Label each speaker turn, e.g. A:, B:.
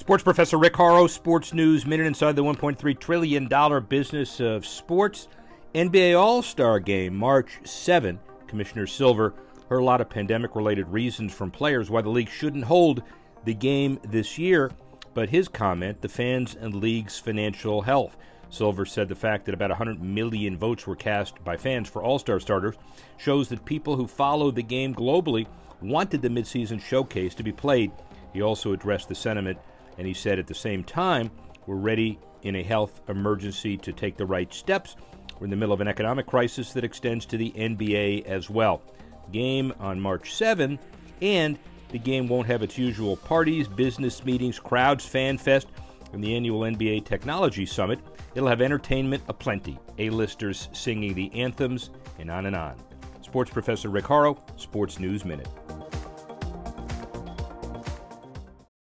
A: Sports professor Rick Horrow, Sports News Minute inside the $1.3 trillion business of sports. NBA All Star Game, March 7. Commissioner Silver heard a lot of pandemic related reasons from players why the league shouldn't hold the game this year, but his comment the fans and league's financial health. Silver said the fact that about 100 million votes were cast by fans for All Star starters shows that people who follow the game globally wanted the midseason showcase to be played. He also addressed the sentiment, and he said at the same time, we're ready in a health emergency to take the right steps. We're in the middle of an economic crisis that extends to the NBA as well. Game on March 7, and the game won't have its usual parties, business meetings, crowds, fan fest, and the annual NBA Technology Summit. It'll have entertainment aplenty, A-listers singing the anthems, and on and on. Sports professor Rick Horrow, Sports News Minute.